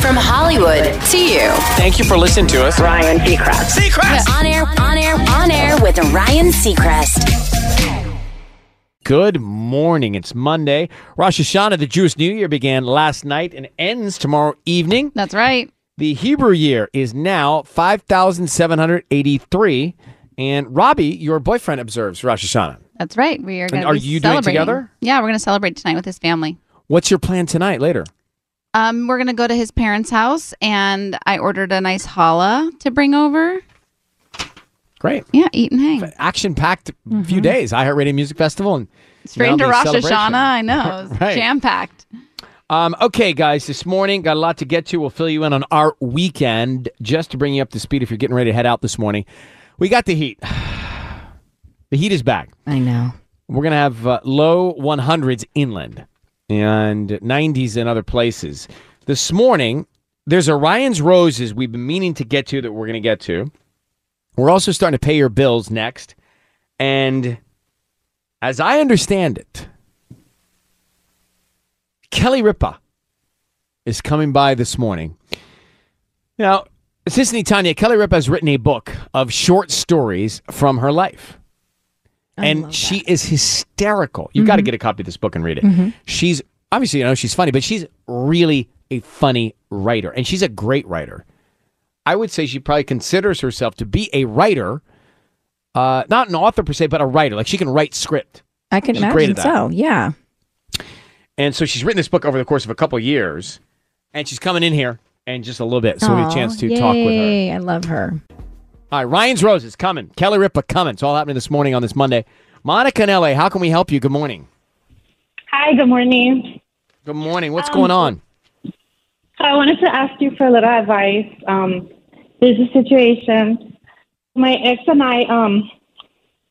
From Hollywood to you. Thank you for listening to us. Ryan Seacrest. Seacrest! On air, on air, on air with Ryan Seacrest. Good morning. It's Monday. Rosh Hashanah, the Jewish New Year, began last night and ends tomorrow evening. That's right. The Hebrew year is now 5,783. And Robbie, your boyfriend, observes Rosh Hashanah. That's right. We are going to are be you doing it celebrating. together? Yeah, we're going to celebrate tonight with his family. What's your plan tonight later? Um, we're going to go to his parents' house, and I ordered a nice challah to bring over. Great. Yeah, eat and hang. Action packed few days. iHeartRadio Music Festival and Straight into Rosh. Hashanah. I know. Right. Jam packed. Um, okay, guys, this morning got a lot to get to. We'll fill you in on our weekend just to bring you up to speed if you're getting ready to head out this morning. We got the heat. The heat is back. I know. We're going to have uh, low 100s inland and 90s in other places. This morning, there's Ryan's Roses we've been meaning to get to that we're going to get to. We're also starting to pay your bills next. And as I understand it, Kelly Ripa is coming by this morning. Now, Sisanie Tanya, Kelly Ripa has written a book of short stories from her life. And she is hysterical. You've got to get a copy of this book and read it. She's obviously, you know, she's funny, but she's really a funny writer, and she's a great writer. I would say she probably considers herself to be a writer, uh, not an author per se, but a writer. Like she can write script. I can She's imagine that. so. Yeah. And so she's written this book over the course of a couple of years, and she's coming in here in just a little bit, so we have a chance to Aw, talk with her. I love her. All right, Ryan's Roses coming. Kelly Ripa coming. It's all happening this morning on this Monday. Monica in LA, how can we help you? Good morning. Hi, good morning. Good morning. What's Um, going on? I wanted to ask you for a little advice. Um, there's a situation. My ex and I um,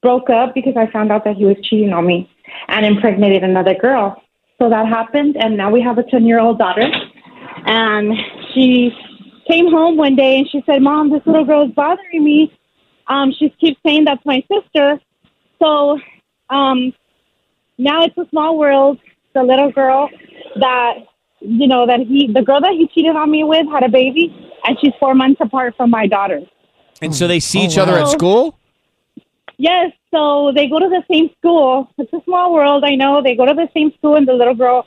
broke up because I found out that he was cheating on me and impregnated another girl. So that happened, and now we have a 10 year old daughter. And she came home one day and she said, Mom, this little girl is bothering me. Um, she keeps saying that's my sister. So um, now it's a small world. The little girl that you know that he the girl that he cheated on me with had a baby and she's four months apart from my daughter And so they see Oh, each other at school? yes so they go to the same school it's a small world i know they go to the same school and the little girl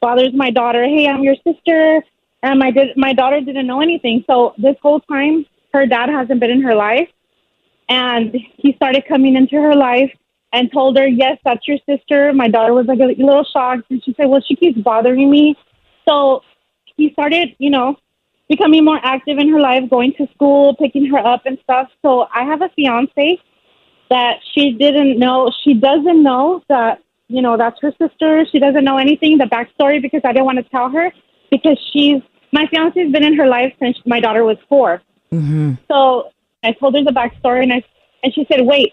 bothers my daughter hey i'm your sister and my did my daughter didn't know anything. So this whole time her dad hasn't been in her life. And he started coming into her life and told her yes that's your sister. My daughter was like a little shocked. And she said well she keeps bothering me. So he started you know becoming more active in her life going to school picking her up and stuff. So i have a fiance that she didn't know. She doesn't know that you know that's her sister. She doesn't know anything. The backstory because i didn't want to tell her because she's my fiance's been in her life since my daughter was 4 Mm-hmm. so I told her the backstory, and I and she said, "Wait,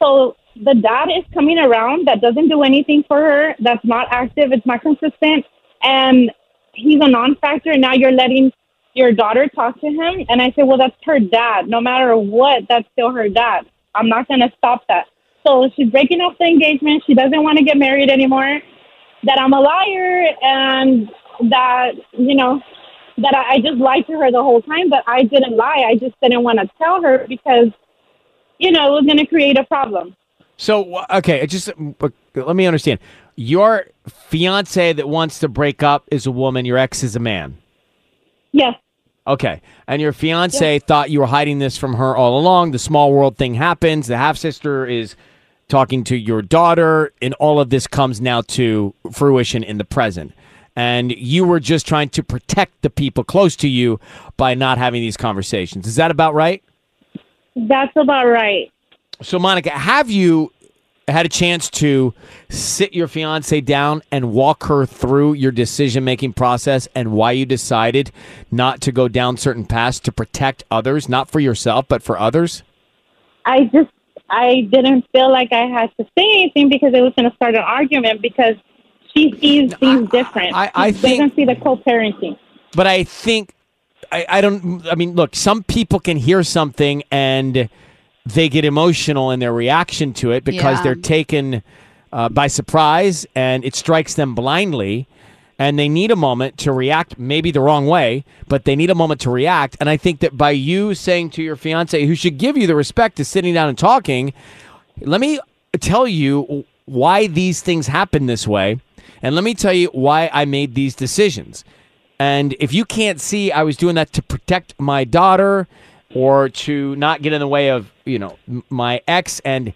So the dad is coming around that doesn't do anything for her, that's not active, it's not consistent, and he's a non-factor. And now you're letting your daughter talk to him, and I said, well, that's her dad. No matter what, that's still her dad. I'm not going to stop that. So she's breaking off the engagement. She doesn't want to get married anymore. That I'm a liar and that you know that I, I just lied to her the whole time, but I didn't lie. I just didn't want to tell her because you know it was going to create a problem. So okay, just let me understand. Your fiance that wants to break up is a woman. Your ex is a man. Yes. Okay, and your fiance thought you were hiding this from her all along. The small world thing happens. The half sister is talking to your daughter, and all of this comes now to fruition in the present. And you were just trying to protect the people close to you by not having these conversations. Is that about right? That's about right. So, Monica, have you had a chance to sit your fiance down and walk her through your decision making process and why you decided not to go down certain paths to protect others, not for yourself, but for others? I just I didn't feel like I had to say anything because it was going to start an argument because she sees things different. I- I she think- doesn't see the co-parenting. But I think I, I don't I mean look, some people can hear something and they get emotional in their reaction to it because Yeah. they're taken uh, by surprise and it strikes them blindly and they need a moment to react maybe the wrong way but they need a moment to react and i think that by you saying to your fiance who should give you the respect to sitting down and talking let me tell you why these things happen this way and let me tell you why i made these decisions and if you can't see I was doing that to protect my daughter or to not get in the way of, you know, my ex and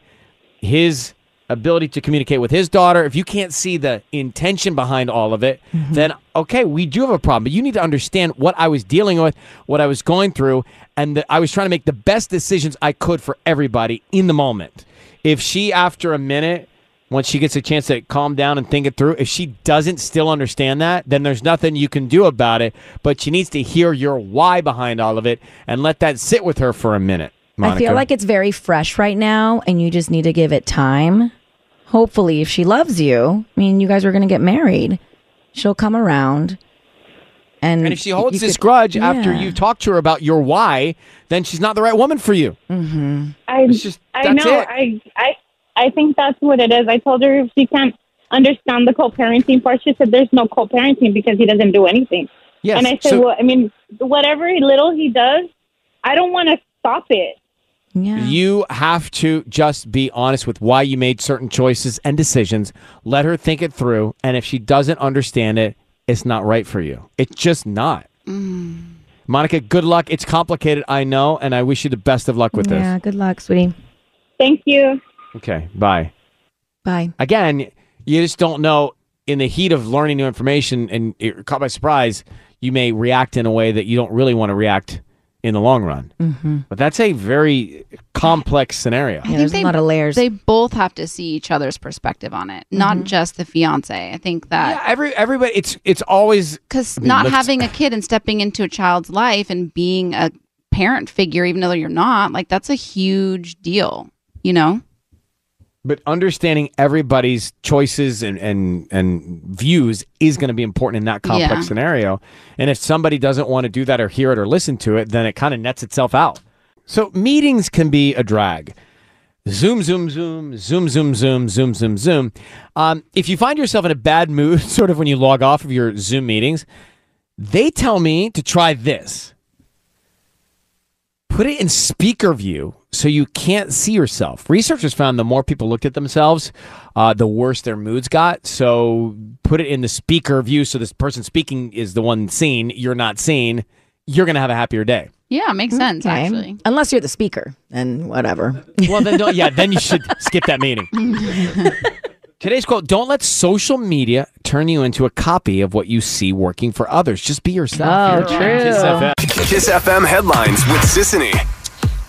his ability to communicate with his daughter, if you can't see the intention behind all of it, mm-hmm. then okay, we do have a problem. But you need to understand what I was dealing with, what I was going through, and that I was trying to make the best decisions I could for everybody in the moment. If she, after a minute, once she gets a chance to calm down and think it through, if she doesn't still understand that, then there's nothing you can do about it. But she needs to hear your why behind all of it and let that sit with her for a minute. Monica. I feel like it's very fresh right now, and you just need to give it time. Hopefully, if she loves you, I mean, you guys are going to get married. She'll come around, and And if she holds this could- grudge after Yeah. you talk to her about your why, then she's not the right woman for you. Mm-hmm. I It's just- I know it. I I I think that's what it is. I told her if she can't understand the co-parenting part, she said there's no co-parenting because he doesn't do anything. Yes. And I said, so- well, I mean, whatever little he does, I don't want to stop it. yeah. You have to just be honest with why you made certain choices and decisions. Let her think it through. And if she doesn't understand it, it's not right for you. It's just not. Mm. Monica, good luck. It's complicated, I know, and I wish you the best of luck with this. yeah. Good luck, sweetie. Thank you. This. Okay, bye. Bye. Again, you just don't know in the heat of learning new information and you're caught by surprise, you may react in a way that you don't really want to react in the long run. Mm-hmm. But that's a very complex scenario. I Yeah, there's they- a lot of layers. They both have to see each other's perspective on it, not just the fiance. I think that Yeah, every everybody. It's it's always because I mean, not having a kid and stepping into a child's life and being a parent figure, even though you're not, like that's a huge deal. You know? But understanding everybody's choices and and and views is going to be important in that complex Yeah. scenario. And if somebody doesn't want to do that or hear it or listen to it, then it kind of nets itself out. So meetings can be a drag. Zoom, zoom, zoom, zoom, zoom, zoom, zoom, zoom, zoom. Um, if you find yourself in a bad mood, sort of when you log off of your Zoom meetings, they tell me to try this. Put it in speaker view so you can't see yourself. Researchers found the more people looked at themselves, uh, the worse their moods got. So put it in the speaker view so this person speaking is the one seen, you're not seen. You're going to have a happier day. Yeah, makes sense Okay. actually. Unless you're the speaker, and whatever. Well, then, don't, yeah, then you should skip that meeting. Today's quote Don't let social media turn you into a copy of what you see working for others. Just be yourself. Oh, Here on true. Kiss FM. Kiss FM headlines with Sisanie.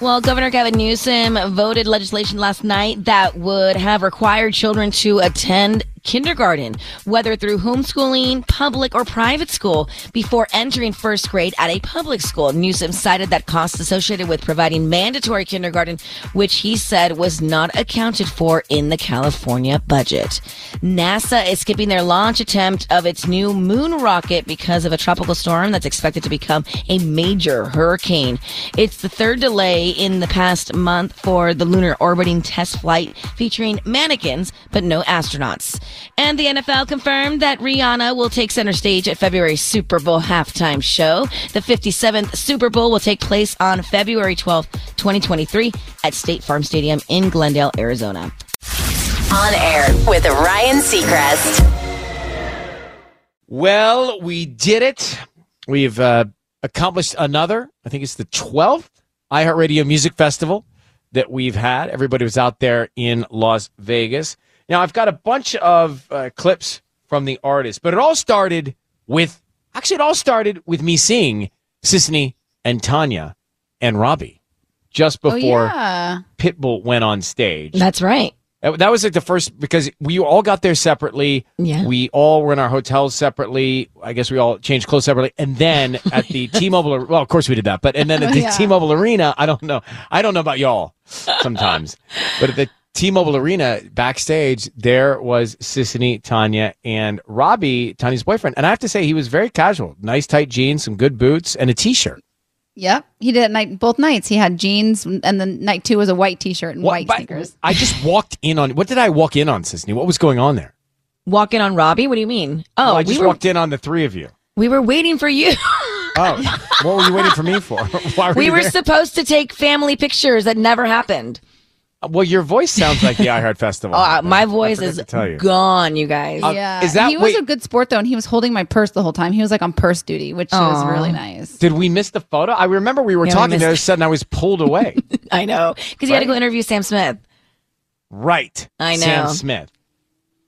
Well, Governor Gavin Newsom voted legislation last night that would have required children to attend kindergarten, whether through homeschooling, public, or private school, before entering first grade at a public school. Newsom cited that costs associated with providing mandatory kindergarten, which he said was not accounted for in the California budget. NASA is skipping their launch attempt of its new moon rocket because of a tropical storm that's expected to become a major hurricane. It's the third delay in the past month for the lunar orbiting test flight featuring mannequins but no astronauts. And the NFL confirmed that Rihanna will take center stage at February's Super Bowl halftime show. The 57th Super Bowl will take place on February 12th, 2023 at State Farm Stadium in Glendale, Arizona. On air with Ryan Seacrest. Well, we did it. We've uh, accomplished another. I think it's the 12th iHeartRadio Music Festival that we've had. Everybody was out there in Las Vegas. Now, I've got a bunch of uh, clips from the artists, but it all started with actually, it all started with me seeing Sisanie and Tanya and Robbie just Oh, before yeah. Pitbull went on stage. That's right. That that was like the first because we all got there separately. Yeah. We all were in our hotels separately. I guess we all changed clothes separately. And then at the T-Mobile, well, of course we did that. But and then at the Yeah. T-Mobile Arena, I don't know. I don't know about y'all sometimes, but at the T-Mobile Arena backstage, there was Sisanie, Tanya, and Robbie, Tanya's boyfriend. And I have to say, he was very casual. Nice tight jeans, some good boots, and a T-shirt. Yep. He did it night both nights. He had jeans and then night two was a white t shirt and What- white sneakers. I just walked in on. What did I walk in on, Sisanie? What was going on there? Walking in on Robbie? What do you mean? Oh, Well, I we just were walked in on the three of you. we were waiting for you. Oh, what were you waiting for me for? Why were we you were there? supposed to take family pictures that never happened. Well, your voice sounds like the iHeart Festival. Oh, uh, my voice is you. gone, you guys. Uh, yeah. is that- he was wait. a good sport though, and he was holding my purse the whole time. He was like on purse duty, which was really nice. Did we miss the photo? I remember we were Yeah, talking. missed There, all of it. a sudden, I was pulled away. I know because you had to go interview Sam Smith. right. I know Sam. Smith.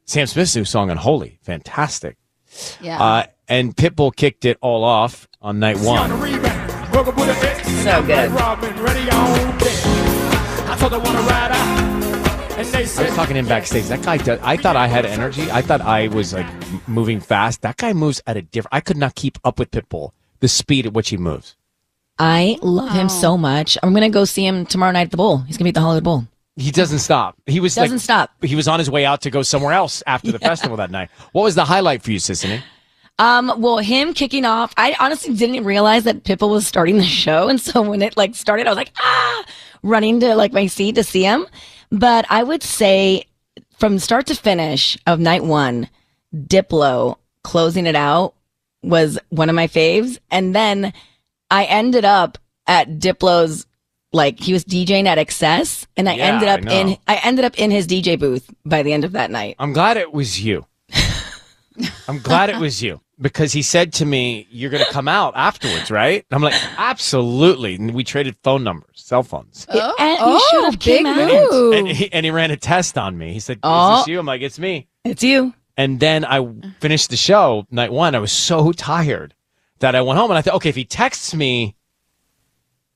Sam Smith's new song Unholy, fantastic. Yeah. Uh, and Pitbull kicked it all off on night one. So good. I told her I want to ride out. And they said, I was talking to him backstage. That guy, does, I thought I had energy. I thought I was like moving fast. That guy moves at a different. I could not keep up with Pitbull. The speed at which he moves. I love him so much. I'm gonna go see him tomorrow night at the Bowl. He's gonna be at the Hollywood Bowl. He doesn't stop. He was Doesn't like, stop. He was on his way out to go somewhere else after the festival that night. What was the highlight for you, Sisanie? Um, well, him kicking off, I honestly didn't realize that Pitbull was starting the show, and so when it like started, I was like, ah, running to like my seat to see him. But I would say, from start to finish of night one, Diplo closing it out was one of my faves, and then I ended up at Diplo's. Like he was DJing at XS, and I Yeah, ended I up in I ended up in his DJ booth by the end of that night. I'm glad it was you. I'm glad it was you because he said to me, "You're going to come out afterwards, right?" And I'm like, "Absolutely." And we traded phone numbers, cell phones. oh, and you oh, should have big came out. move. And he, and he ran a test on me. He said, "Is Oh. this you?" I'm like, "It's me." It's you. And then I finished the show night one. I was so tired that I went home and I thought, okay, if he texts me,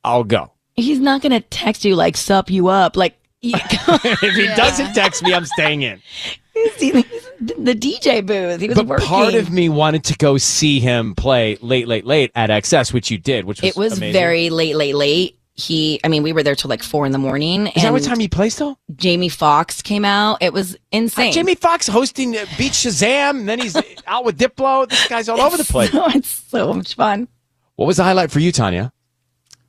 I'll go. He's not gonna text you like sup you up like if he doesn't text me, I'm staying in. He's the DJ booth. He was But working. part of me wanted to go see him play late, late, late at XS, which you did, which was it was amazing. very late, late, late. He, I mean, we were there till like four in the morning. Is that what time he plays though? Jamie Foxx came out. It was insane. Jamie Foxx hosting uh, Beat Shazam, and then he's out with Diplo. This guy's all over the place. Oh, it's so much fun. What was the highlight for you, Tanya?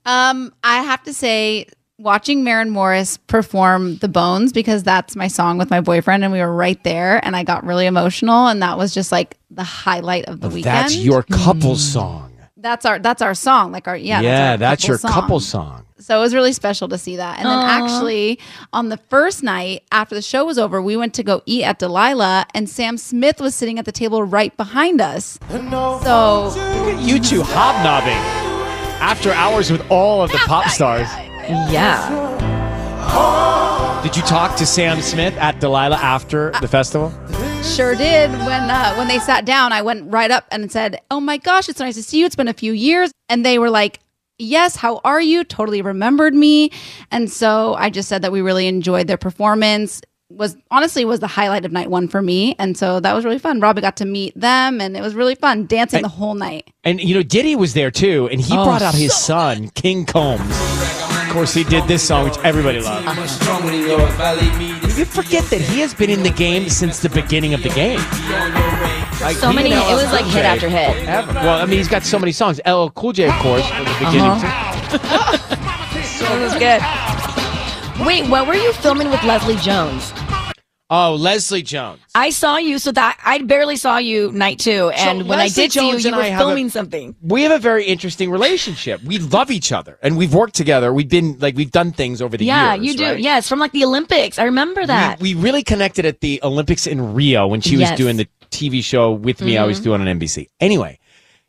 Um, I have to say, watching Maren Morris perform "The Bones" because that's my song with my boyfriend, and we were right there, and I got really emotional, and that was just like the highlight of the weekend. That's your couple song. that's our that's our song, like our yeah, yeah, our that's your song. couple song. So it was really special to see that. And then actually on the first night after the show was over, we went to go eat at Delilah and Sam Smith was sitting at the table right behind us. So You two hobnobbing after hours with all of the pop stars. Yeah. Did you talk to Sam Smith at Delilah after the festival? sure did when uh, when they sat down, I went right up and said, "Oh my gosh, it's nice to see you. It's been a few years." And they were like, "Yes, how are you?" Totally remembered me. And so I just said that we really enjoyed their performance. was honestly was the highlight of night one for me, and so that was really fun. Robbie got to meet them, and it was really fun dancing the whole night. And you know, Diddy was there too, and he Oh, brought out his son, King Combs. Of course, he did this song, which everybody loved. You forget that he has been in the game since the beginning of the game. Like, So many- and it was like hit after hit. forever. Well, I mean, he's got so many songs. LL Cool J, of course, for the beginning. Uh-huh. That was good. Wait, what were you filming with Leslie Jones? Oh, Leslie Jones. I saw you, so that I barely saw you night two, and when Leslie I did see you, you were have a- filming something. We have a very interesting relationship. We love each other, and we've worked together. We've been like we've done things over the yeah, years. Yeah, you do. right? Yeah, from like the Olympics. I remember that. We, we really connected at the Olympics in Rio when she was Yes. doing the TV show with me. I was Mhm. doing on NBC. Anyway,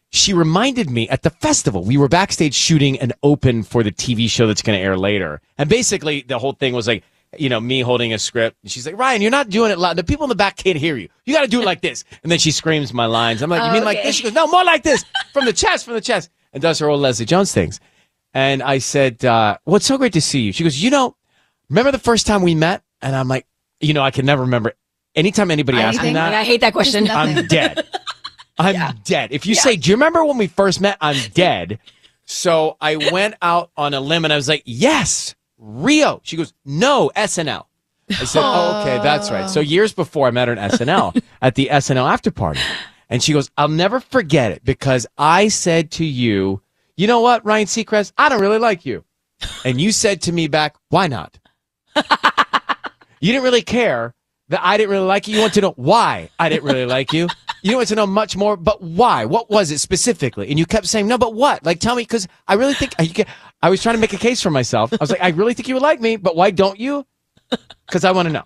she reminded me at the festival. We were backstage shooting an open for the TV show that's going to air later, and basically the whole thing was like. You know, me holding a script. And she's like, Ryan, you're not doing it loud. The people in the back can't hear you. You got to do it like this. And then she screams my lines. I'm like, you mean like this? She goes, no, more like this. From the chest, from the chest. And does her old Leslie Jones things. And I said, uh, well, it's so great to see you. She goes, you know, remember the first time we met? And I'm like, you know, I can never remember. Anytime anybody asks me that, I hate that question. I'm dead. I'm dead. If you say, do you remember when we first met? I'm dead. So I went out on a limb and I was like, yes, Rio. She goes, no, SNL. I said, oh, okay, that's right. So years before I met her in SNL at the SNL after party. And she goes, I'll never forget it because I said to you, you know what, Ryan Seacrest, I don't really like you. And you said to me back, why not? you didn't really care that I didn't really like you. You want to know why I didn't really like you. You want to know much more, but why? What was it specifically? And you kept saying, no, but what? Like, tell me, because I really think I was trying to make a case for myself. I was like, I really think you would like me, but why don't you? Because I want to know.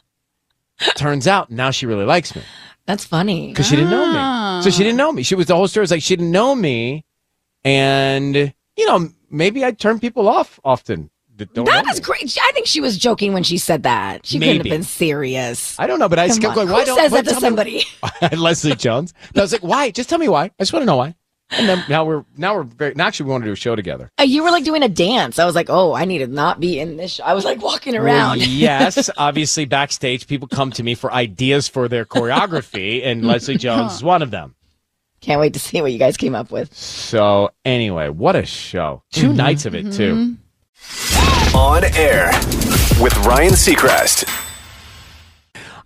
Turns out now she really likes me That's funny. because she didn't know me. Ah. So she didn't know me. She was the whole story was like she didn't know me, and you know maybe I turn people off often. That don't That know great. I think she was joking when she said that. She couldn't have been serious. I don't know, but I just kept going. Why Who don't says why that to me- somebody? Leslie Jones. And I was like, why? Just tell me why. I just want to know why. And then now we're now we're very now actually we want to do a show together. Uh, You were like doing a dance. I was like, oh, I need to not be in this. Show. I was like walking around. Well, yes, obviously backstage people come to me for ideas for their choreography, and Leslie Jones is one of them. Can't wait to see what you guys came up with. So anyway, what a show! 2 nights of it too. On air with Ryan Seacrest.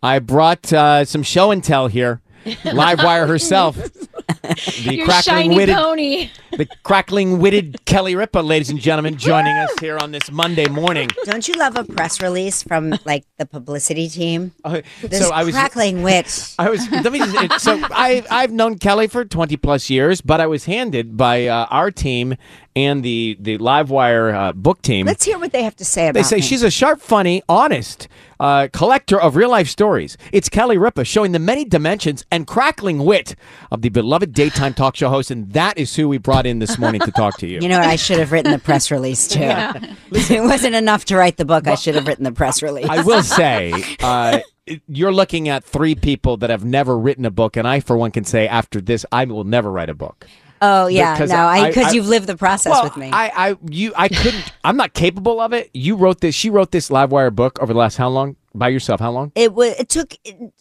I brought uh, some show and tell here. Livewire herself, the Your crackling shiny witted, pony. the crackling witted Kelly Ripa, ladies and gentlemen, joining us here on this Monday morning. Don't you love a press release from like the publicity team? Uh, This so I was crackling wit. I was. Let me just, so I I've known Kelly for twenty plus years, but I was handed by uh, our team and the the Livewire uh, book team. Let's hear what they have to say about it. They say me. she's a sharp, funny, honest uh, collector of real life stories. It's Kelly Ripa showing the many dimensions and crackling wit of the beloved daytime talk show host, and that is who we brought in this morning to talk to you. You know what? I should have written the press release too. it wasn't enough to write the book. I should have written the press release. I will say, uh, you're looking at three people that have never written a book, and I, for one, can say after this, I will never write a book. Oh yeah, Because no, because you've lived the process Well, with me. I, I, you, I couldn't. I'm not capable of it. You wrote this. She wrote this Livewire book over the last how long? By yourself? How long? it was. It took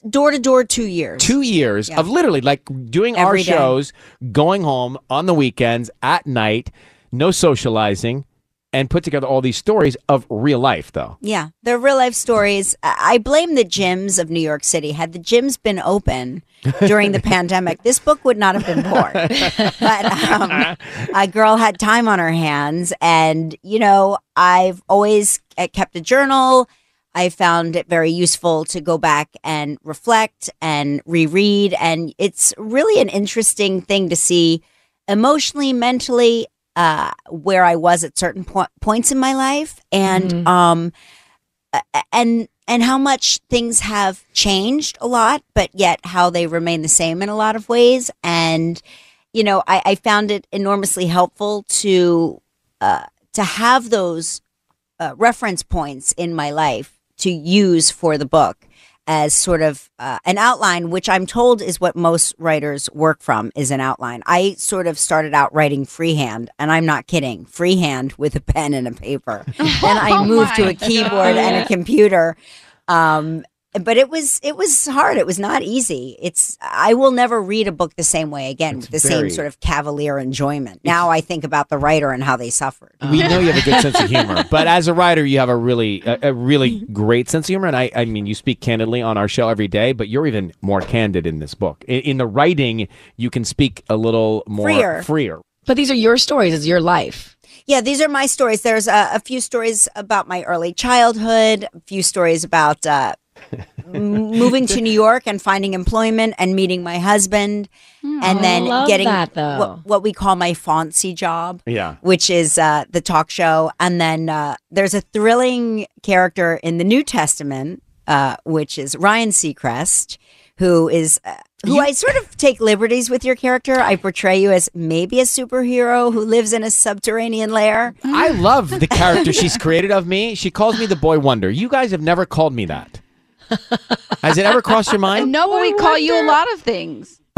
door to door two years. Two years of literally like doing our Every day. shows, going home on the weekends at night, no socializing, and put together all these stories of real life. Though Yeah, they're real life stories. I blame the gyms of New York City. Had the gyms been open during the pandemic, this book would not have been born. but um, a girl had time on her hands, and you know, I've always kept a journal. I found it very useful to go back and reflect and reread, and it's really an interesting thing to see emotionally, mentally, uh, where I was at certain po- points in my life, and um, and and how much things have changed a lot, but yet how they remain the same in a lot of ways. And you know, I, I found it enormously helpful to uh, to have those uh, reference points in my life to use for the book as sort of uh, an outline, which I'm told is what most writers work from is an outline. I sort of started out writing freehand, and I'm not kidding, freehand with a pen and a paper. and I Oh moved to a keyboard and a computer. Um, but it was it was hard. It was not easy. It's I will never read a book the same way again with the very- same sort of cavalier enjoyment. Now I think about the writer and how they suffered. We know you have a good sense of humor, but as a writer, you have a really, a, a really great sense of humor. And I, I mean, you speak candidly on our show every day, but you're even more candid in this book. In, in the writing, you can speak a little more Freer. freer. But these are your stories. It's your life. Yeah, these are my stories. There's a, a few stories about my early childhood, a few stories about uh, m- moving to New York and finding employment and meeting my husband, and then getting that, though. What, what we call my fancy job. Yeah. which is uh, the talk show. And then uh, there's a thrilling character in the New Testament, uh, which is Ryan Seacrest, who is. Uh, who I sort of take liberties with your character. I portray you as maybe a superhero who lives in a subterranean lair. I love the character she's created of me. She calls me the boy wonder. You guys have never called me that. Has it ever crossed your mind? No, but we call you a lot of things.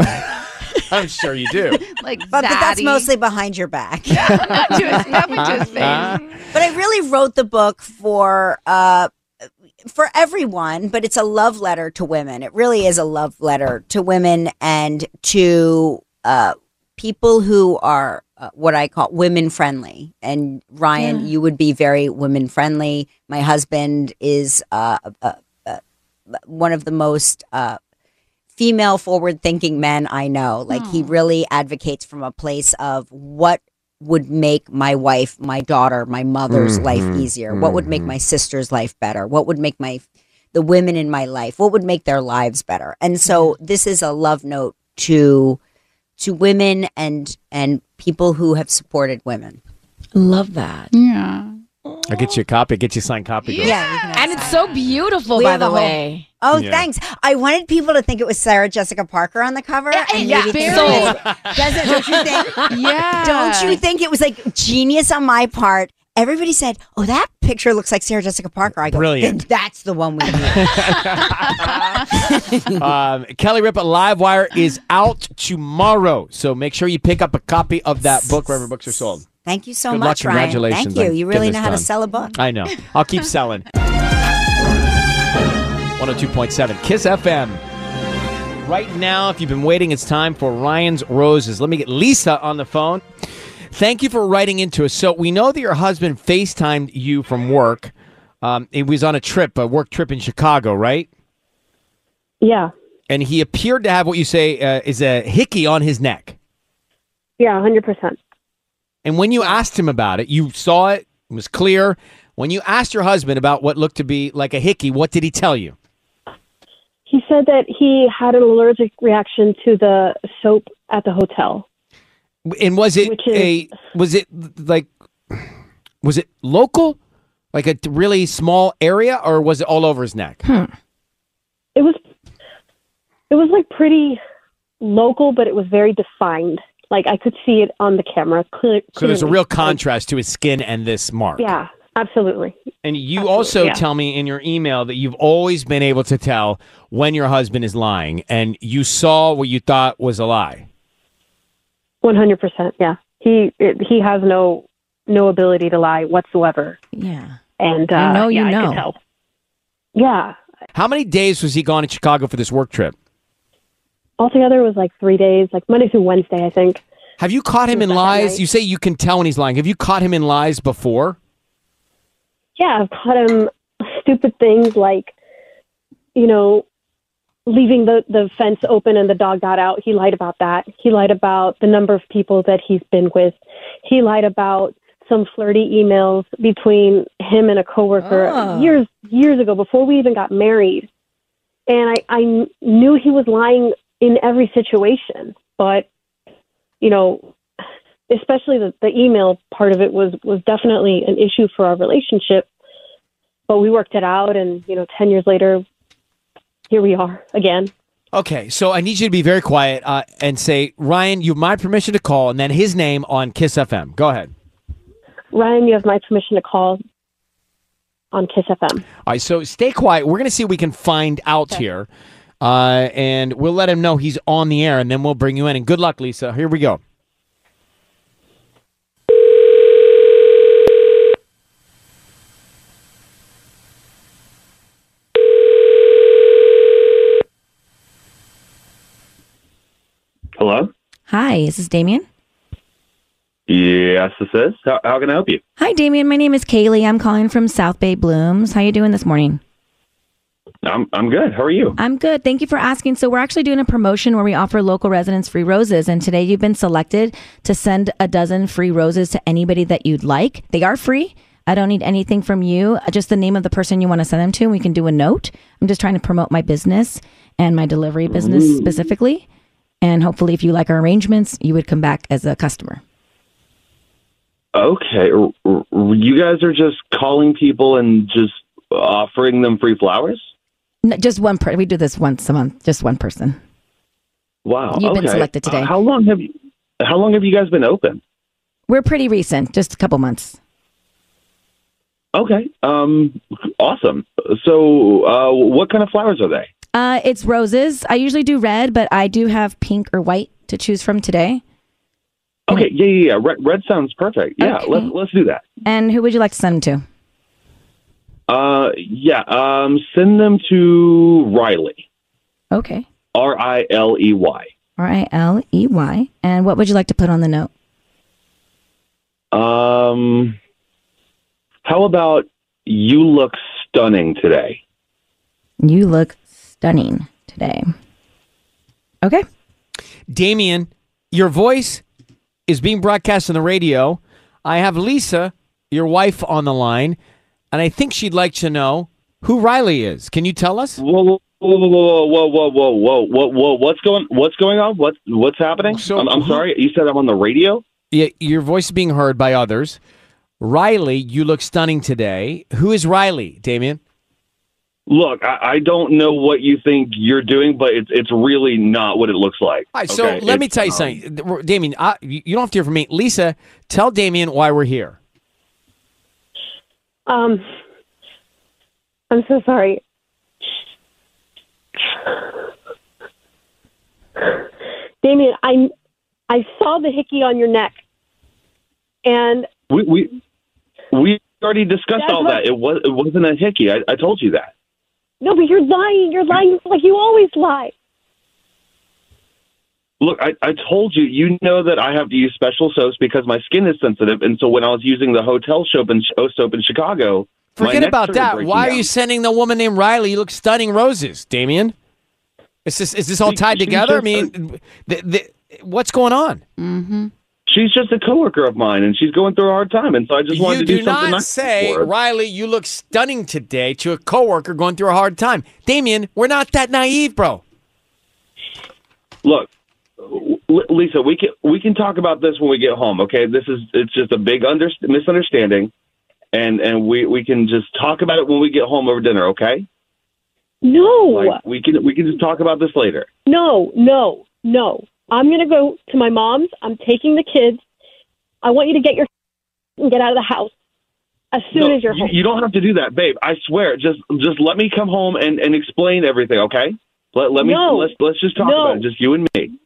I'm sure you do. Like But, but that's zaddy. mostly behind your back. not to his, not to his face. but I really wrote the book for uh for everyone, but it's a love letter to women. It really is a love letter to women and to uh people who are uh, what I call women friendly. And Ryan, Yeah. you would be very women friendly. My husband is uh, uh, uh one of the most uh female forward thinking men I know. Like he really advocates from a place of what would make my wife, my daughter, my mother's life Mhm, easier? What would make my sister's life better? What would make my the women in my life? What would make their lives better? And so this is a love note to to women and and people who have supported women. Love that. Yeah. I'll get you a copy. Get you a signed copy. girl. Yeah, and it's so beautiful, We by the a whole- way. Oh, Yeah. thanks. I wanted people to think it was Sarah Jessica Parker on the cover. and yeah, maybe think sold. it Doesn't don't you think? Yeah. Don't you think it was like genius on my part? Everybody said, "Oh, that picture looks like Sarah Jessica Parker." I go, Brilliant. "Then that's the one we need." um, Kelly Ripa Live Wire is out tomorrow, so make sure you pick up a copy of that book wherever books are sold. Thank you so Good luck. much, Ryan. Congratulations Thank you. You really know how to sell a book. I know. I'll keep selling. 102.7 Kiss FM. Right now, if you've been waiting, it's time for Ryan's Roses. Let me get Lisa on the phone. Thank you for writing into us. So we know that your husband FaceTimed you from work. Um, he was on a trip, a work trip in Chicago, right? Yeah. And he appeared to have what you say uh, is a hickey on his neck. Yeah, 100%. And when you asked him about it, you saw it, it was clear. When you asked your husband about what looked to be like a hickey, what did he tell you? He said that he had an allergic reaction to the soap at the hotel. And was it a was it like was it local? Like a really small area or was it all over his neck? Hmm. It was it was like pretty local, but it was very defined. Like I could see it on the camera. Clear, So there's a real contrast to his skin and this mark. Yeah, absolutely. And you also yeah. tell me in your email that you've always been able to tell when your husband is lying and you saw what you thought was a lie. One hundred percent. Yeah, he it, he has no no ability to lie whatsoever. Yeah. And uh, I know you yeah, I know. could tell. Yeah, How many days was he gone in Chicago for this work trip? altogether it was like three days, like Monday through Wednesday, I think. Have you caught him in lies? night. You say you can tell when he's lying. Have you caught him in lies before? Yeah, I've caught him stupid things like, you know, leaving the, the fence open and the dog got out. He lied about that. He lied about the number of people that he's been with. He lied about some flirty emails between him and a coworker Oh. years years ago before we even got married. And I, I knew he was lying in every situation, but you know, especially the, the email part of it was was definitely an issue for our relationship. But we worked it out, and you know, ten years later, here we are again. Okay, so I need you to be very quiet uh, and say, Ryan, you have my permission to call, and then his name on Kiss FM. Go ahead. Ryan, you have my permission to call on Kiss FM. All right, so stay quiet. We're going to see what we can find out here, uh, and we'll let him know he's on the air, and then we'll bring you in. And good luck, Lisa. Here we go. Hello? Hi, this is this Damien? Yes, this is. How, how can I help you? Hi, Damien. My name is Kaylee. I'm calling from South Bay Blooms. How you doing this morning? I'm I'm good. How are you? I'm good. Thank you for asking. So we're actually doing a promotion where we offer local residents free roses, and today you've been selected to send a dozen free roses to anybody that you'd like. They are free. I don't need anything from you. Just the name of the person you want to send them to. and We can do a note. I'm just trying to promote my business and my delivery business Ooh. specifically. And hopefully, if you like our arrangements, you would come back as a customer. Okay. You guys are just calling people and just offering them free flowers? No, just one person. We do this once a month. Just one person. Wow. You've been selected today. Uh, how long have you How long have you guys been open? We're pretty recent, just a couple months. Okay. Um awesome. So, uh what kind of flowers are they? Uh, it's roses. I usually do red, but I do have pink or white to choose from today. Okay, yeah, yeah, yeah. Red, red sounds perfect. Yeah, Okay. let's let's do that. And who would you like to send them to? Uh yeah, um send them to Riley. Okay. R I L E Y. R I L E Y. And what would you like to put on the note? Um, how about you look stunning today? You look stunning today. Okay. Damien, your voice is being broadcast on the radio. I have Lisa, your wife, on the line, and I think she'd like to know who Riley is. Can you tell us? Whoa, whoa, whoa, whoa, whoa, whoa, whoa, whoa, whoa, whoa! What's going? What's going on? What What's happening? I'm, I'm sorry. You said I'm on the radio. Yeah, your voice is being heard by others. Riley, you look stunning today. Who is Riley, Damien? Look, I, I don't know what you think you're doing, but it's it's really not what it looks like. All right, so okay? let me tell you um, something, Damien. I, you you don't have to hear from me. Lisa, tell Damien why we're here. Um, I'm so sorry. Damien, I I saw the hickey on your neck, and We we we already discussed That's all what- that. It was it wasn't a hickey. I, I told you that. No, but you're lying. You're lying like you always lie. Look, I, I told you, you know that I have to use special soaps because my skin is sensitive. And so when I was using the hotel soap in, oh, soap in Chicago, Forget about that. breaking Why are out. you sending the woman named Riley? You look stunning roses, Damien. Is this is this all tied she's together? I just mean, the, the, what's going on? Mm-hmm. She's just a coworker of mine, and she's going through a hard time. And so I just wanted You to do, do something not nice say, for her. Riley, you look stunning today to a coworker going through a hard time. Damien, we're not that naive, bro. Look, Lisa, we can we can talk about this when we get home. Okay, this is it's just a big under, misunderstanding, and and we we can just talk about it when we get home over dinner. Okay? No, Like we can we can just talk about this later. no, no, no. I'm gonna go to my mom's. I'm taking the kids. I want you to get your and get out of the house as soon No, as you're you, home. you don't have to do that, babe. I swear. Just just let me come home and, and explain everything, okay? Let let me No. let's let's just talk No. about it, just you and me.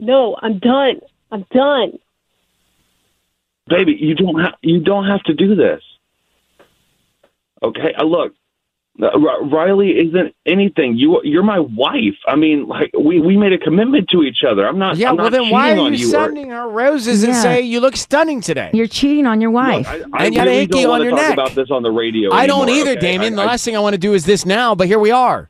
No, I'm done. I'm done. Baby, you don't have you don't have to do this. Okay? Uh, look, Riley isn't anything. You you're my wife. I mean, like we we made a commitment to each other. I'm not Yeah, I'm well, not then why are on you you or- sending her roses and Yeah. say you look stunning today? You're cheating on your wife. I And you had a really don't on wanna your talk neck. about this on the radio. I don't either, okay? Damien. I- the last thing I want to do is this now, but here we are.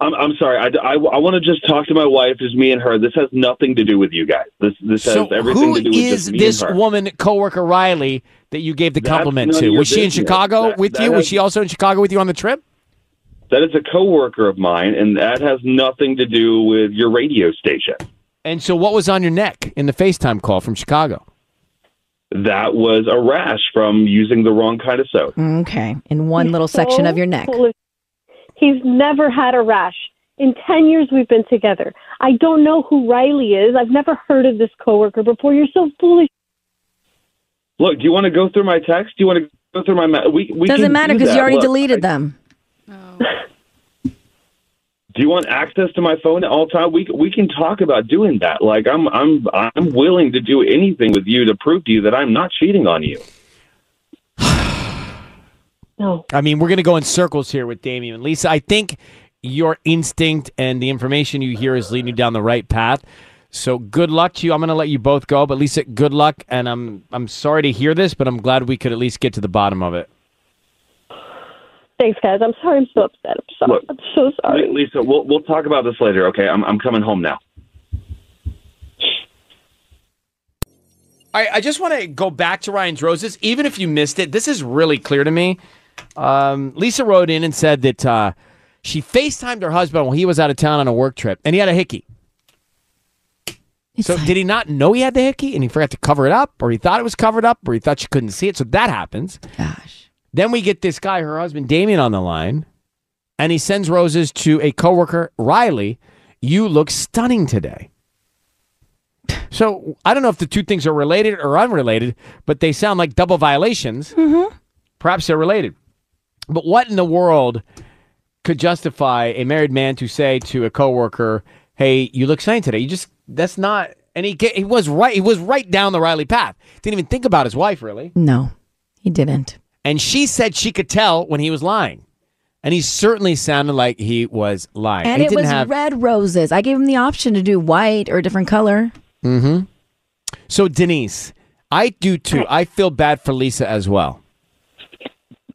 I'm, I'm sorry. I, I want to just talk to my wife. It's me and her. This has nothing to do with you guys. This this So has everything to do with is just me this and her. woman, coworker Riley, that you gave the That's compliment none to? of your Was she in business. Chicago That- with that you? Was she also in Chicago with you on the trip? That is a coworker of mine, and that has nothing to do with your radio station. And so, what was on your neck in the FaceTime call from Chicago? That was a rash from using the wrong kind of soap. Okay. In one little section of your neck. full of- He's never had a rash. In 10 years we've been together. I don't know who Riley is. I've never heard of this coworker before. You're so foolish. Look, do you want to go through my text? Do you want to go through my? Ma- we we Doesn't can matter do because you already Look, deleted them. Do you want access to my phone at all time? We we can talk about doing that. Like I'm I'm I'm willing to do anything with you to prove to you that I'm not cheating on you. No. I mean, we're going to go in circles here with Damien and Lisa. I think your instinct and the information you hear is leading you down the right path. So good luck to you. I'm going to let you both go, but Lisa, good luck. And I'm I'm sorry to hear this, but I'm glad we could at least get to the bottom of it. Thanks, guys. I'm sorry. I'm so upset. I'm sorry. Look, I'm so sorry. Lisa, we'll we'll talk about this later. Okay, I'm I'm coming home now. All right, I just want to go back to Ryan's Roses. Even if you missed it, this is really clear to me. Um, Lisa wrote in and said that uh, she FaceTimed her husband while he was out of town on a work trip, and he had a hickey. so did he not know he had the hickey, and he forgot to cover it up, or he thought it was covered up, or he thought she couldn't see it? So that happens. Gosh. Then we get this guy, her husband Damien, on the line, and he sends roses to a coworker, Riley. You look stunning today. So I don't know if the two things are related or unrelated, but they sound like double violations. Perhaps they're related. But what in the world could justify a married man to say to a coworker, "Hey, you look sane today"? You just that's not. And he he was right. He was right down the Riley path. Didn't even think about his wife really. No, he didn't. And she said she could tell when he was lying. And he certainly sounded like he was lying. And he it was have red roses. I gave him the option to do white or a different color. Mm-hmm. So Denise, I do too. I feel bad for Lisa as well.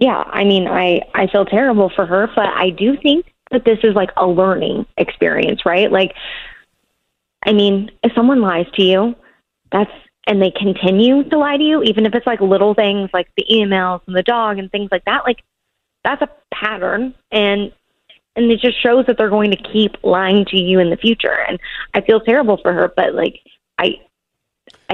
Yeah, I mean, I I feel terrible for her, but I do think that this is like a learning experience, right? Like, I mean, if someone lies to you, that's and they continue to lie to you, even if it's like little things like the emails and the dog and things like that, like that's a pattern, and and it just shows that they're going to keep lying to you in the future. And I feel terrible for her, but like I.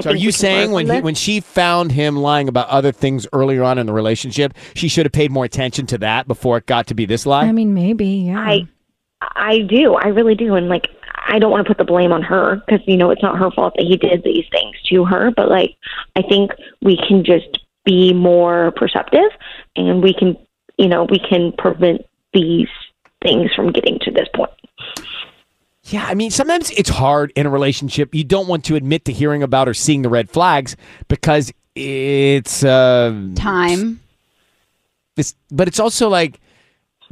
I So are you saying when he, when she found him lying about other things earlier on in the relationship, she should have paid more attention to that before it got to be this lie? I mean, maybe. Yeah. I I do. I really do. And like I don't want to put the blame on her because you know it's not her fault that he did these things to her, but like I think we can just be more perceptive and we can you know, we can prevent these things from getting to this point. Yeah, I mean, sometimes it's hard in a relationship. You don't want to admit to hearing about or seeing the red flags because it's uh, time. It's, but it's also like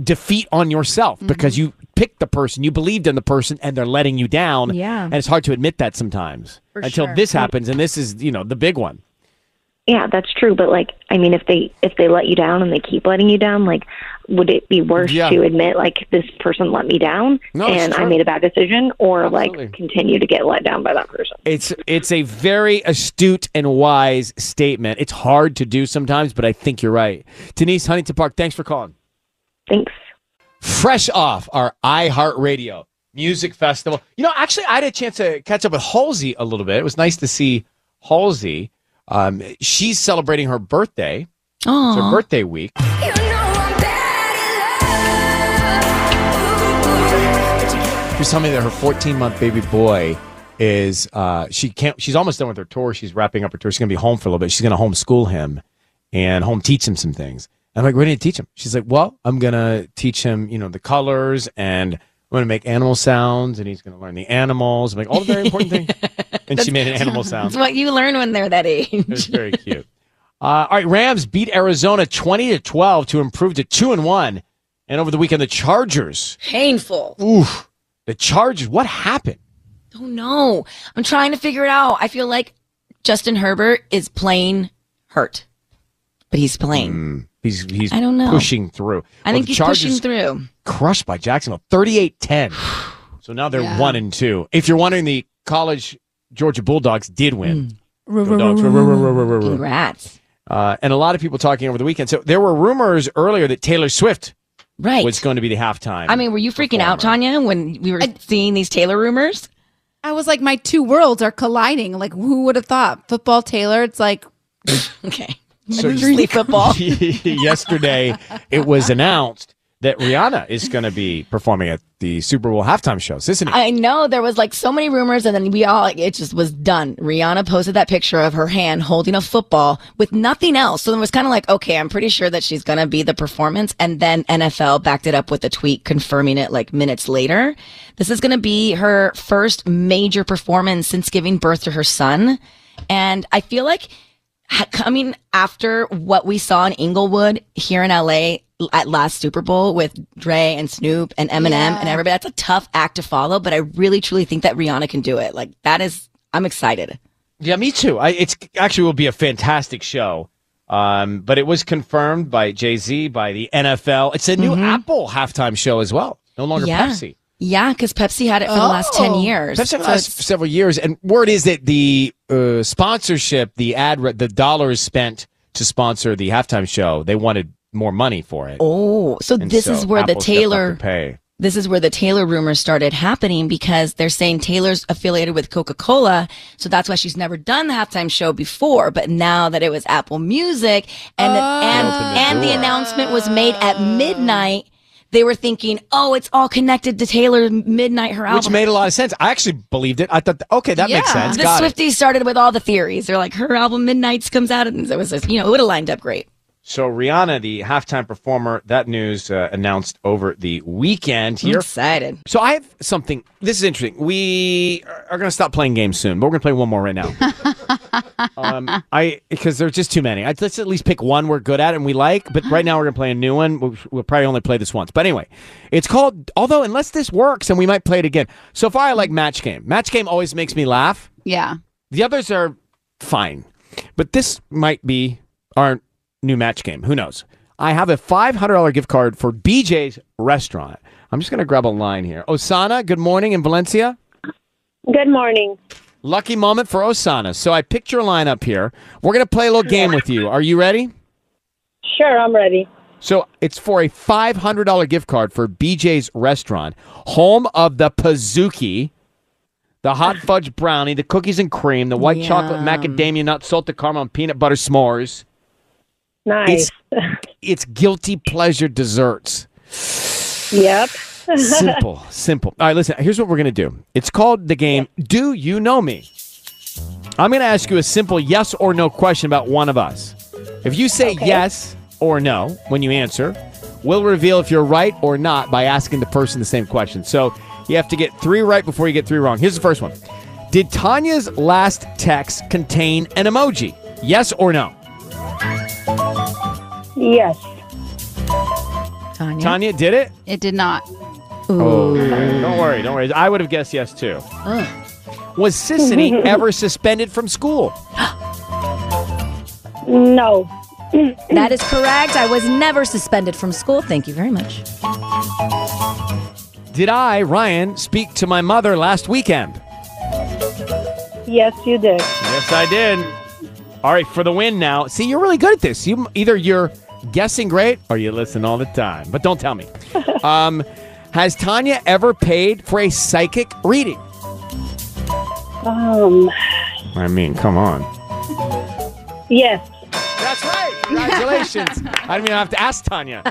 defeat on yourself because you picked the person, you believed in the person, and they're letting you down. Yeah. and it's hard to admit that sometimes For until sure. this happens, and this is you know the big one. Yeah, that's true, but like I mean if they if they let you down and they keep letting you down, like would it be worse Yeah. to admit like this person let me down No, and I made a bad decision or Absolutely. like continue to get let down by that person? It's it's a very astute and wise statement. It's hard to do sometimes, but I think you're right. Denise Huntington Park, thanks for calling. Thanks. Fresh off our iHeartRadio Music Festival. You know, actually, I had a chance to catch up with Halsey a little bit. It was nice to see Halsey. Um, she's celebrating her birthday. It's her birthday week. She was telling me that her 14 month baby boy is uh, she can't she's almost done with her tour. She's wrapping up her tour. She's gonna be home for a little bit. She's gonna homeschool him and home teach him some things. I'm like, what are you teach him? She's like, well, I'm gonna teach him, you know, the colors and I'm gonna make animal sounds and he's gonna learn the animals. I'm like, all the very important things. And she made an animal sound. That's what you learn when they're that age. it's very cute. Uh, all right, Rams beat Arizona 20 to 12 to improve to 2 and 1. And over the weekend, the Chargers. Painful. Oof. The Chargers, what happened? Oh no. I'm trying to figure it out. I feel like Justin Herbert is playing hurt. But he's playing. He's he's I don't know. pushing through. I Well, think he's Chargers pushing through. Crushed by Jacksonville 38-10. so now they're Yeah. 1 and 2. If you're wondering the college Georgia Bulldogs did win. Mm. Congrats. Uh, and a lot of people talking over the weekend. So there were rumors earlier that Taylor Swift Right. was going to be the halftime. I mean, were you freaking out, Tanya, when we were seeing these Taylor rumors? I was like, my two worlds are colliding. Like, who would have thought? Football Taylor, it's like, okay. So- Sleep football. yesterday it was announced that Rihanna is going to be performing at the Super Bowl halftime shows, isn't it? I know there was like so many rumors, and then we all it just was done. Rihanna posted that picture of her hand holding a football with nothing else, so it was kind of like, okay, I'm pretty sure that she's gonna be the performance, and then NFL backed it up with a tweet confirming it like minutes later. This is gonna be her first major performance since giving birth to her son, and I feel like coming after what we saw in Inglewood here in LA at last Super Bowl with Dre and Snoop and Eminem and everybody. That's a tough act to follow, but I really truly think that Rihanna can do it. Like that is, I'm excited. Yeah, me too. I, it's actually will be a fantastic show. Um, but it was confirmed by Jay Z, by the NFL. It's a new Apple halftime show as well. No longer Mm-hmm. yeah. Pepsi. Yeah, because Pepsi had it for the last 10 years. Pepsi for the So last several years, and word is that the uh, sponsorship, the ad, re- the dollars spent to sponsor the halftime show, they wanted more money for it. Oh, so And this so is where the Apple up Taylor pay. this is where the Taylor rumors started happening because they're saying Taylor's affiliated with Coca-Cola, so that's why she's never done the halftime show before. But now that it was Apple Music and and the and the announcement was made at midnight, they were thinking, oh, it's all connected to Taylor Midnight her album. Which made a lot of sense. I actually believed it. I thought, okay, that makes sense. The Got it. Swifties started with all the theories. They're like, her album Midnights comes out, and it was, just, you know, it would have lined up great. So Rihanna, the halftime performer, that news uh, announced over the weekend I'm excited. So I have something. This is interesting. We are going to stop playing games soon, but we're going to play one more right now. um, I because there's just too many. I, let's at least pick one we're good at and we like. But right now we're going to play a new one. We'll, we'll probably only play this once. But anyway, it's called. Although unless this works, and we might play it again. So far, I like Match Game. Match Game always makes me laugh. Yeah. The others are fine, but this might be our new match game. Who knows? I have a $500 gift card for BJ's restaurant. I'm just going to grab a line here. Osana, good morning in Valencia. Good morning. Lucky moment for Osana. So I picked your line up here. We're going to play a little game with you. Are you ready? Sure, I'm ready. So it's for a $500 gift card for BJ's restaurant, home of the Pizookie, the hot fudge brownie, the cookies and cream, the white chocolate macadamia nut, salted caramel, and peanut butter s'mores. Nice. It's, it's guilty pleasure desserts. Yep. Simple, simple. All right, listen, here's what we're going to do. It's called the game Do You Know Me? I'm going to ask you a simple yes or no question about one of us. If you say yes or no when you answer, we'll reveal if you're right or not by asking the person the same question. So you have to get three right before you get three wrong. Here's the first one Did Tanya's last text contain an emoji? Yes or no? Yes. Tanya. Tanya did it? It did not. Oh, don't worry, don't worry. I would have guessed yes too. Was Sisanie ever suspended from school? No. That is correct. I was never suspended from school. Thank you very much. Did I, Ryan, speak to my mother last weekend? Yes, you did. Yes, I did. All right, for the win now. See, you're really good at this. You either you're guessing great or you listen all the time. But don't tell me. um, has Tanya ever paid for a psychic reading? Um. I mean, come on. Yes. That's right. Congratulations. I don't even have to ask Tanya.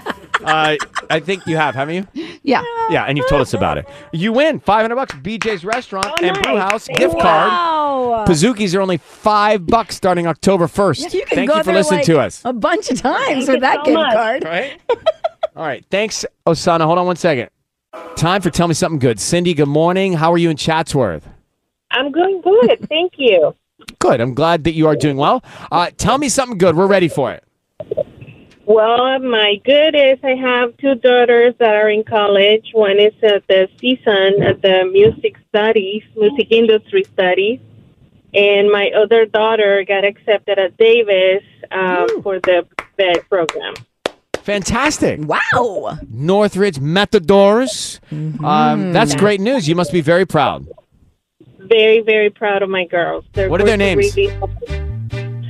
Uh, I think you have, haven't you? Yeah. Yeah, and you've told us about it. You win 500 bucks BJ's Restaurant Oh, and Brew nice. House gift card. Wow. Pizookies are only five bucks starting October 1st. You can Thank go you for there, listening like, to us. a bunch of times Thank with that so gift much. card. Right? All right. Thanks, Osana. Hold on one second. Time for Tell Me Something Good. Cindy, good morning. How are you in Chatsworth? I'm doing good. Thank you. Good. I'm glad that you are doing well. Uh, tell me something good. We're ready for it. Well, my good is I have two daughters that are in college. One is at the CSUN at the music studies, music industry studies, and my other daughter got accepted at Davis uh, for the vet program. Fantastic. Wow. Northridge Matadors. Um, that's great news. You must be very proud. Very, very proud of my girls. They're What are their names?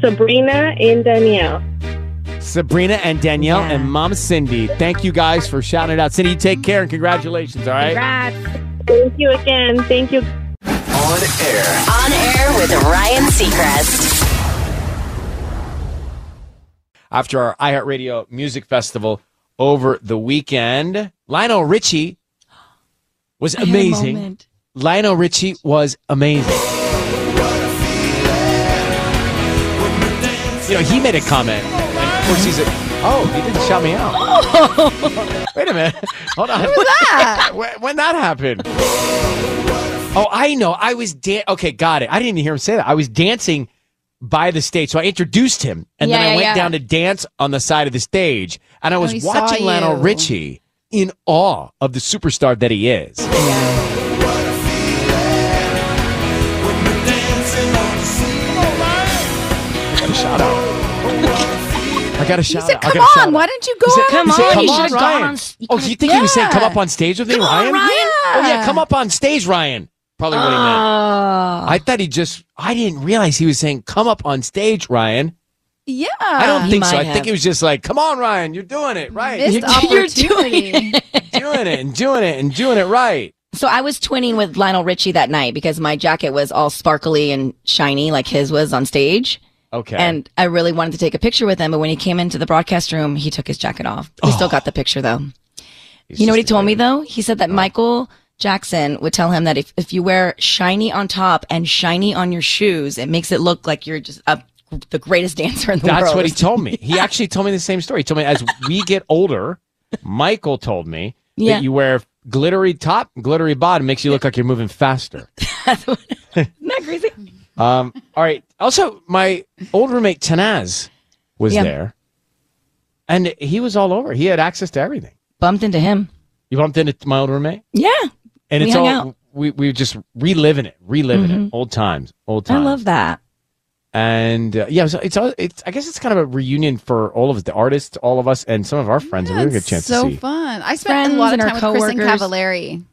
Sabrina and Danielle. Sabrina and Danielle Yeah. and Mom Cindy. Thank you guys for shouting it out. Cindy, take care and congratulations, all right? Congrats. Thank you again. Thank you. On air. On air with Ryan Seacrest. After our iHeartRadio Music Festival over the weekend, Lionel Richie was I had a amazing. Lionel Richie was amazing. You know, he made a comment. And of course, he's a. Oh, he didn't shout me out. Wait a minute. Hold on. When that? when, that happened? Oh, I know. I was dan- Okay, got it. I didn't even hear him say that. I was dancing by the stage. So I introduced him, and then I yeah, went yeah. down to dance on the side of the stage, and I Oh, was saw watching Lionel. Richie in awe of the superstar that he is. Shout out. I got a shout said, out. I "Come got a on, why didn't you go He said, on? Come on, come on, should've gone Ryan. on you oh, could've- you think he was saying, "Come up on stage with me, Come on, Ryan"? Ryan. Oh yeah, come up on stage, Ryan. Probably what he meant. Oh. I thought he just. I didn't realize he was saying, "Come up on stage, Ryan." Yeah. I don't think so. might I think have. he was just like, "Come on, Ryan, you're doing it right, You're- you're doing opportunity. doing it and doing it and doing it right." So I was twinning with Lionel Richie that night because my jacket was all sparkly and shiny like his was on stage. Okay. And I really wanted to take a picture with him, but when he came into the broadcast room, he took his jacket off. We still oh. got the picture though. He's you know what he told me though? He said that oh. Michael Jackson would tell him that if, if you wear shiny on top and shiny on your shoes, it makes it look like you're just a, the greatest dancer in the world. That's what he told me. He actually told me the same story. He told me as we get older, Michael told me Yeah. that you wear glittery top, glittery bottom makes you look like you're moving faster. Isn't that crazy? Um, all right. Also, my old roommate Tanaz was Yeah. there, and he was all over. He had access to everything. Bumped into him. You bumped into my old roommate, Yeah. and We it's hung all out. we we were just reliving it, reliving it, old times, old Mm-hmm. I love that. And uh, yeah, so it's, all it's I guess it's kind of a reunion for all of us, the artists, all of us, and some of our friends. that we didn't get a chance so to see. fun. I spent Friends a lot of time with Kristin coworkers. Cavallari.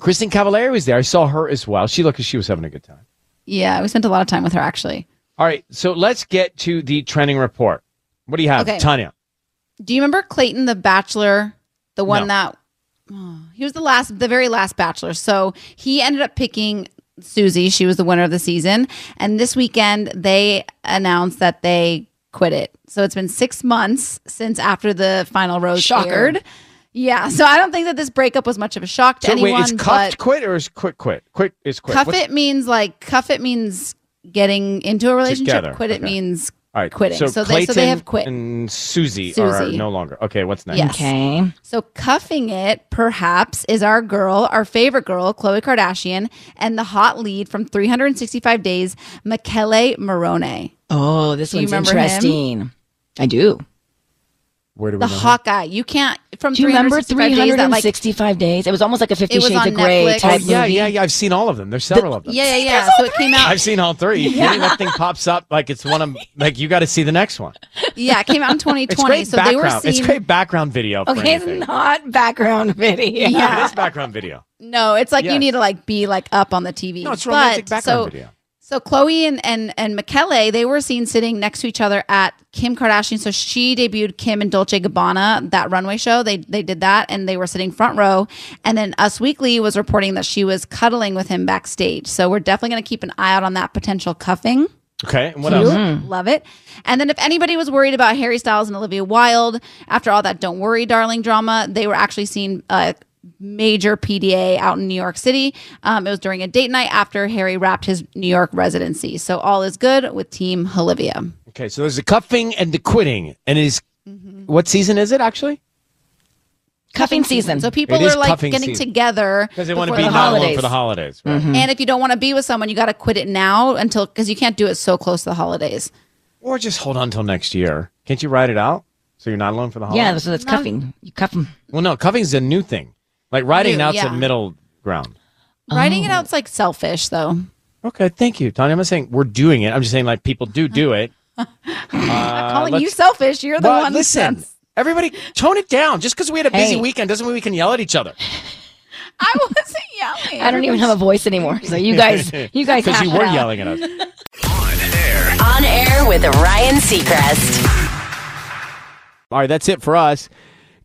Kristin Cavallari was there. I saw her as well. She looked like she was having a good time. Yeah, we spent a lot of time with her actually. All right, so let's get to the trending report. What do you have, Okay. Tanya? Do you remember Clayton the Bachelor? The one No. that oh, he was the last, the very last Bachelor. So he ended up picking Susie. She was the winner of the season. And this weekend they announced that they quit it. So it's been six months since after the final rose Shocker. aired. Yeah. So I don't think that this breakup was much of a shock to So anyone. wait, is cuffed but quit or is quit quit? Quit is quit. cuff What's- it means like cuff it means getting into a relationship. Together. Quit it means All right, quitting. So, So they- Clayton so they have quit. And Susie, are Susie. no longer. Okay, what's next? Yes. Okay. So cuffing it, perhaps, is our girl, our favorite girl, Khloe Kardashian, and the hot lead from 365 Days, Michele Morrone. Oh, this Do one's remember him? interesting. I do. Where do we The know him? hot. You can't from Do you remember 365 Days like days? It was almost like a Fifty It was Shades on of Grey Netflix. Oh type yeah, movie. yeah, yeah. I've seen all of them. There's several of them. yeah, yeah, yeah. So it came out. I've seen all three. You kidding? That thing pops up like it's one of like you got to see the next one. Yeah, it came out in It's 2020. great So they were background. seen. It's great background video. For Okay, anything. it's not background video. Yeah. It is background video. No, it's like Yes. you need to like be like up on the TV. No, it's romantic But, background so, video. So Khloe and and and Michele, they were seen sitting next to each other at Kim Kardashian. So she debuted Kim and Dolce Gabbana that runway show. They they did that, and they were sitting front row. And then Us Weekly was reporting that she was cuddling with him backstage. So we're definitely going to keep an eye out on that potential cuffing. Okay, and what Cute. else? Love it. And then if anybody was worried about Harry Styles and Olivia Wilde after all that "Don't Worry, Darling" drama, they were actually seen uh, major PDA out in New York City. Um, it was during a date night after Harry wrapped his New York residency. So all is good with Team Olivia. Okay, so there's the cuffing and the quitting, and is what season is it actually? Cuffing season. So people It is are like getting season. together Because they want to before be the not alone holidays. for the holidays. Right? And if you don't want to be with someone, you got to quit it now until because you can't do it so close to the holidays. Or just hold on until next year. Can't you write it out so you're not alone for the holidays? Yeah, so that's cuffing. You cuff them. Well, no, cuffing's a new thing. Like writing New, out's yeah. a middle ground. Writing Oh. it out's like selfish, though. Okay, thank you, Tanya. I'm not saying we're doing it. I'm just saying like people do do it. Uh, I'm Calling you selfish, you're the Well, one. listen, everybody, tone it down. Just because we had a busy Hey. weekend doesn't mean we can yell at each other. I wasn't yelling. I don't even have a voice anymore. So you guys, you guys, because you were out. yelling at us. On air, on air with Ryan Seacrest. All right, that's it for us.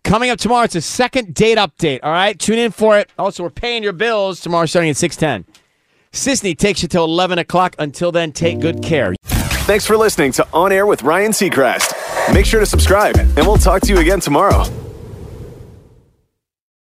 Coming up tomorrow, it's a second date update. All right, tune in for it. Also, we're paying your bills tomorrow, starting at six ten. Sisanie takes you till eleven o'clock. Until then, take good care. Thanks for listening to On Air with Ryan Seacrest. Make sure to subscribe, and we'll talk to you again tomorrow.